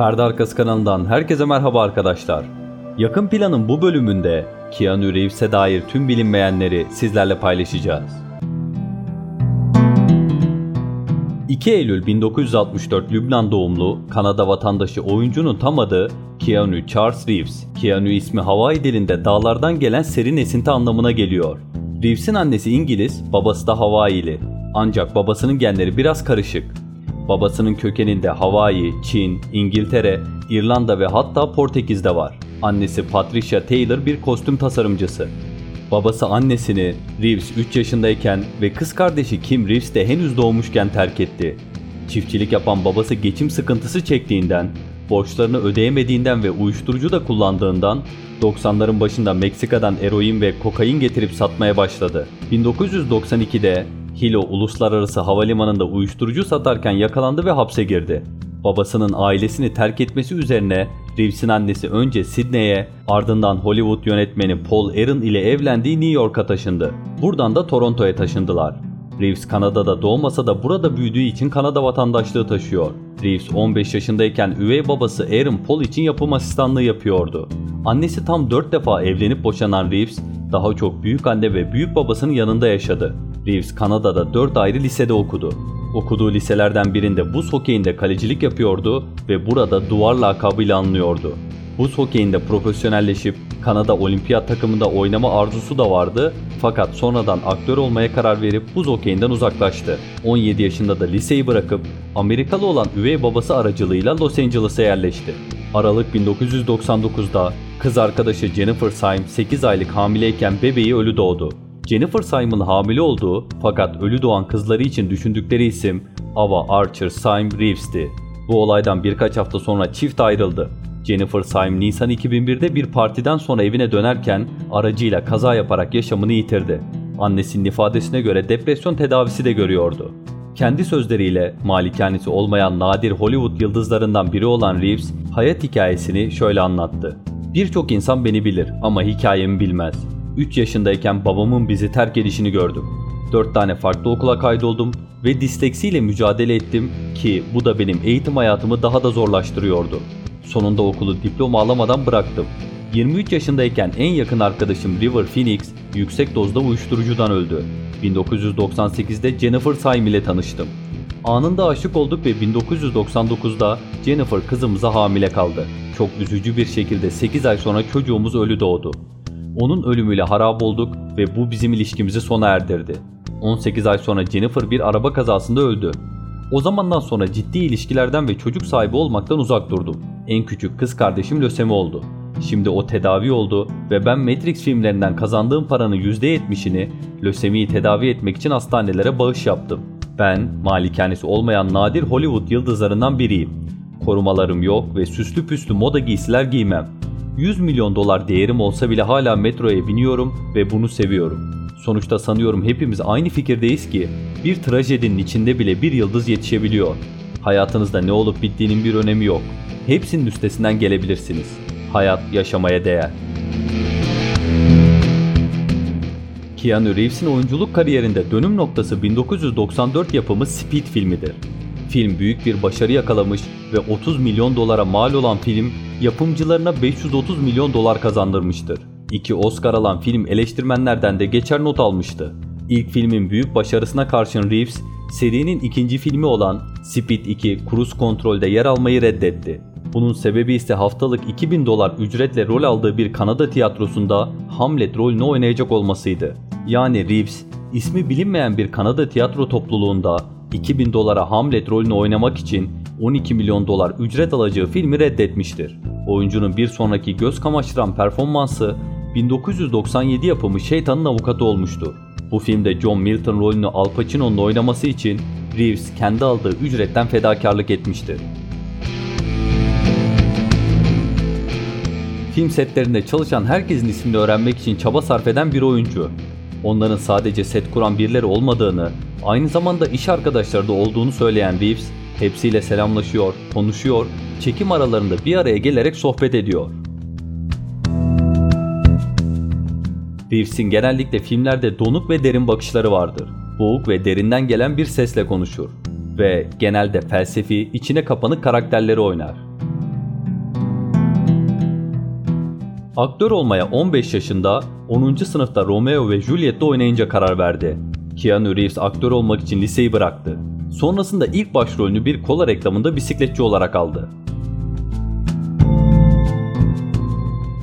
Perde Arkası kanalından herkese merhaba arkadaşlar. Yakın planın bu bölümünde Keanu Reeves'e dair tüm bilinmeyenleri sizlerle paylaşacağız. 2 Eylül 1964 Lübnan doğumlu Kanada vatandaşı oyuncunun tam adı Keanu Charles Reeves. Keanu ismi Hawaii dilinde dağlardan gelen serin esinti anlamına geliyor. Reeves'in annesi İngiliz, babası da Hawaii'li. Ancak babasının genleri biraz karışık. Babasının kökeninde Hawaii, Çin, İngiltere, İrlanda ve hatta Portekiz'de var. Annesi Patricia Taylor bir kostüm tasarımcısı. Babası annesini Reeves 3 yaşındayken ve kız kardeşi Kim Reeves de henüz doğmuşken terk etti. Çiftçilik yapan babası geçim sıkıntısı çektiğinden, borçlarını ödeyemediğinden ve uyuşturucu da kullandığından 90'ların başında Meksika'dan eroin ve kokain getirip satmaya başladı. 1992'de Hilo Uluslararası Havalimanı'nda uyuşturucu satarken yakalandı ve hapse girdi. Babasının ailesini terk etmesi üzerine Reeves'in annesi önce Sydney'e ardından Hollywood yönetmeni Paul Aaron ile evlendiği New York'a taşındı. Buradan da Toronto'ya taşındılar. Reeves Kanada'da doğmasa da burada büyüdüğü için Kanada vatandaşlığı taşıyor. Reeves 15 yaşındayken üvey babası Aaron Paul için yapım asistanlığı yapıyordu. Annesi tam 4 defa evlenip boşanan Reeves daha çok büyük anne ve büyük babasının yanında yaşadı. Reeves Kanada'da 4 ayrı lisede okudu. Okuduğu liselerden birinde buz hokeyinde kalecilik yapıyordu ve burada duvar lakabıyla anılıyordu. Buz hokeyinde profesyonelleşip Kanada olimpiyat takımında oynama arzusu da vardı fakat sonradan aktör olmaya karar verip buz hokeyinden uzaklaştı. 17 yaşında da liseyi bırakıp Amerikalı olan üvey babası aracılığıyla Los Angeles'a yerleşti. Aralık 1999'da kız arkadaşı Jennifer Syme 8 aylık hamileyken bebeği ölü doğdu. Jennifer Syme'ın hamile olduğu fakat ölü doğan kızları için düşündükleri isim Ava Archer Syme Reeves'ti. Bu olaydan birkaç hafta sonra çift ayrıldı. Jennifer Syme Nisan 2001'de bir partiden sonra evine dönerken aracıyla kaza yaparak yaşamını yitirdi. Annesinin ifadesine göre depresyon tedavisi de görüyordu. Kendi sözleriyle malikanesi olmayan nadir Hollywood yıldızlarından biri olan Reeves hayat hikayesini şöyle anlattı. Birçok insan beni bilir ama hikayemi bilmez. 3 yaşındayken babamın bizi terk edişini gördüm. 4 tane farklı okula kaydoldum ve disleksiyle mücadele ettim ki bu da benim eğitim hayatımı daha da zorlaştırıyordu. Sonunda okulu diploma alamadan bıraktım. 23 yaşındayken en yakın arkadaşım River Phoenix yüksek dozda uyuşturucudan öldü. 1998'de Jennifer Syme ile tanıştım. Anında aşık olduk ve 1999'da Jennifer kızımıza hamile kaldı. Çok üzücü bir şekilde 8 ay sonra çocuğumuz ölü doğdu. Onun ölümüyle harap olduk ve bu bizim ilişkimizi sona erdirdi. 18 ay sonra Jennifer bir araba kazasında öldü. O zamandan sonra ciddi ilişkilerden ve çocuk sahibi olmaktan uzak durdum. En küçük kız kardeşim lösemi oldu. Şimdi o tedavi oldu ve ben Matrix filmlerinden kazandığım paranın %70'ini lösemiyi tedavi etmek için hastanelere bağış yaptım. Ben malikanesi olmayan nadir Hollywood yıldızlarından biriyim. Korumalarım yok ve süslü püslü moda giysiler giymem. 100 milyon dolar değerim olsa bile hala metroya biniyorum ve bunu seviyorum. Sonuçta sanıyorum hepimiz aynı fikirdeyiz ki bir trajedinin içinde bile bir yıldız yetişebiliyor. Hayatınızda ne olup bittiğinin bir önemi yok. Hepsinin üstesinden gelebilirsiniz. Hayat yaşamaya değer. Keanu Reeves'in oyunculuk kariyerinde dönüm noktası 1994 yapımı Speed filmidir. Film büyük bir başarı yakalamış ve 30 milyon dolara mal olan film yapımcılarına 530 milyon dolar kazandırmıştır. İki Oscar alan film eleştirmenlerden de geçer not almıştı. İlk filmin büyük başarısına karşın Reeves, serinin ikinci filmi olan Speed 2 Cruise Control'de yer almayı reddetti. Bunun sebebi ise haftalık 2000 dolar ücretle rol aldığı bir Kanada tiyatrosunda Hamlet rolünü oynayacak olmasıydı. Yani Reeves, ismi bilinmeyen bir Kanada tiyatro topluluğunda 2000 dolara Hamlet rolünü oynamak için 12 milyon dolar ücret alacağı filmi reddetmiştir. Oyuncunun bir sonraki göz kamaştıran performansı 1997 yapımı Şeytanın Avukatı olmuştu. Bu filmde John Milton rolünü Al Pacino'nun oynaması için Reeves kendi aldığı ücretten fedakarlık etmişti. Film setlerinde çalışan herkesin ismini öğrenmek için çaba sarf eden bir oyuncu. Onların sadece set kuran birileri olmadığını, aynı zamanda iş arkadaşları da olduğunu söyleyen Reeves, hepsiyle selamlaşıyor, konuşuyor, çekim aralarında bir araya gelerek sohbet ediyor. Reeves'in genellikle filmlerde donuk ve derin bakışları vardır. Boğuk ve derinden gelen bir sesle konuşur ve genelde felsefi, içine kapanık karakterleri oynar. Aktör olmaya 15 yaşında 10. sınıfta Romeo ve Juliet'te oynayınca karar verdi. Keanu Reeves aktör olmak için liseyi bıraktı. Sonrasında ilk başrolünü bir kola reklamında bisikletçi olarak aldı.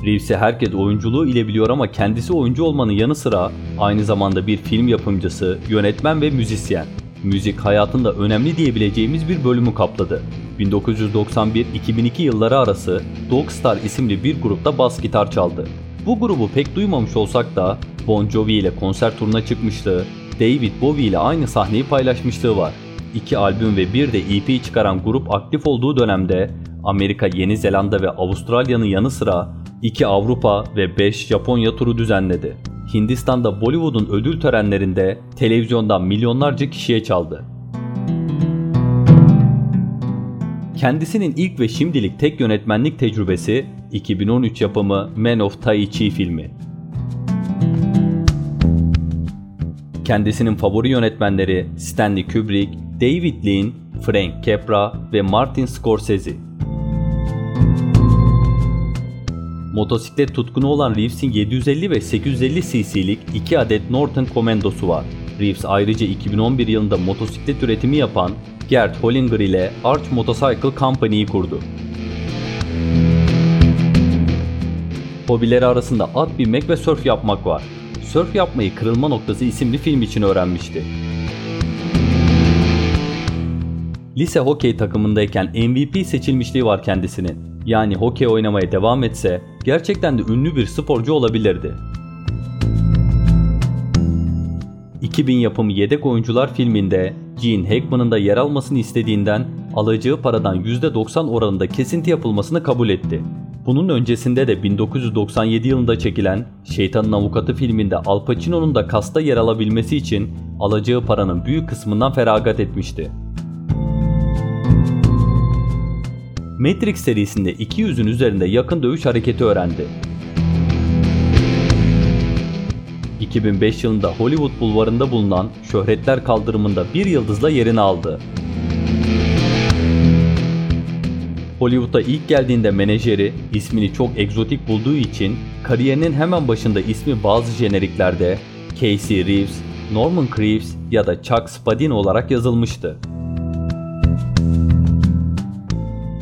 Reeves'i herkes oyunculuğu ile biliyor ama kendisi oyuncu olmanın yanı sıra aynı zamanda bir film yapımcısı, yönetmen ve müzisyen. Müzik hayatında önemli diyebileceğimiz bir bölümü kapladı. 1991-2002 yılları arası Dogstar isimli bir grupta bas gitar çaldı. Bu grubu pek duymamış olsak da Bon Jovi ile konser turuna çıkmışlığı, David Bowie ile aynı sahneyi paylaşmışlığı var. İki albüm ve bir de EP çıkaran grup aktif olduğu dönemde Amerika, Yeni Zelanda ve Avustralya'nın yanı sıra 2 Avrupa ve 5 Japonya turu düzenledi. Hindistan'da Bollywood'un ödül törenlerinde televizyondan milyonlarca kişiye çaldı. Kendisinin ilk ve şimdilik tek yönetmenlik tecrübesi 2013 yapımı Man of Tai Chi filmi. Kendisinin favori yönetmenleri Stanley Kubrick, David Lean, Frank Capra ve Martin Scorsese. Motosiklet tutkunu olan Reeves'in 750 ve 850 cc'lik 2 adet Norton Commando'su var. Reeves ayrıca 2011 yılında motosiklet üretimi yapan Gert Hollinger ile Arch Motorcycle Company'yi kurdu. Hobileri arasında at binmek ve surf yapmak var. Surf yapmayı Kırılma Noktası isimli film için öğrenmişti. Lise hokey takımındayken MVP seçilmişliği var kendisinin. Yani hokey oynamaya devam etse gerçekten de ünlü bir sporcu olabilirdi. 2000 yapımı Yedek Oyuncular filminde Gene Hackman'ın da yer almasını istediğinden alacağı paradan %90 oranında kesinti yapılmasını kabul etti. Bunun öncesinde de 1997 yılında çekilen Şeytanın Avukatı filminde Al Pacino'nun da kasta yer alabilmesi için alacağı paranın büyük kısmından feragat etmişti. Matrix serisinde 200'ün üzerinde yakın dövüş hareketi öğrendi. 2005 yılında Hollywood bulvarında bulunan Şöhretler Kaldırımında bir yıldızla yerini aldı. Hollywood'a ilk geldiğinde menajeri ismini çok egzotik bulduğu için kariyerinin hemen başında ismi bazı jeneriklerde Casey Reeves, Norman Reeves ya da Chuck Spadin olarak yazılmıştı.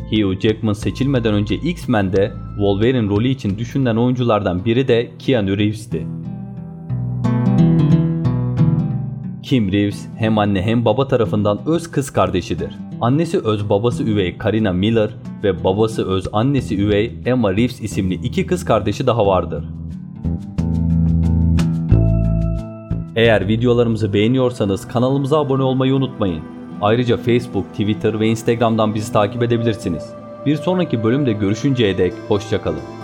Hugh Jackman seçilmeden önce X-Men'de Wolverine rolü için düşünülen oyunculardan biri de Keanu Reeves'ti. Kim Reeves hem anne hem baba tarafından öz kız kardeşidir. Annesi öz babası üvey Karina Miller ve babası öz annesi üvey Emma Reeves isimli iki kız kardeşi daha vardır. Eğer videolarımızı beğeniyorsanız kanalımıza abone olmayı unutmayın. Ayrıca Facebook, Twitter ve Instagram'dan bizi takip edebilirsiniz. Bir sonraki bölümde görüşünceye dek hoşçakalın.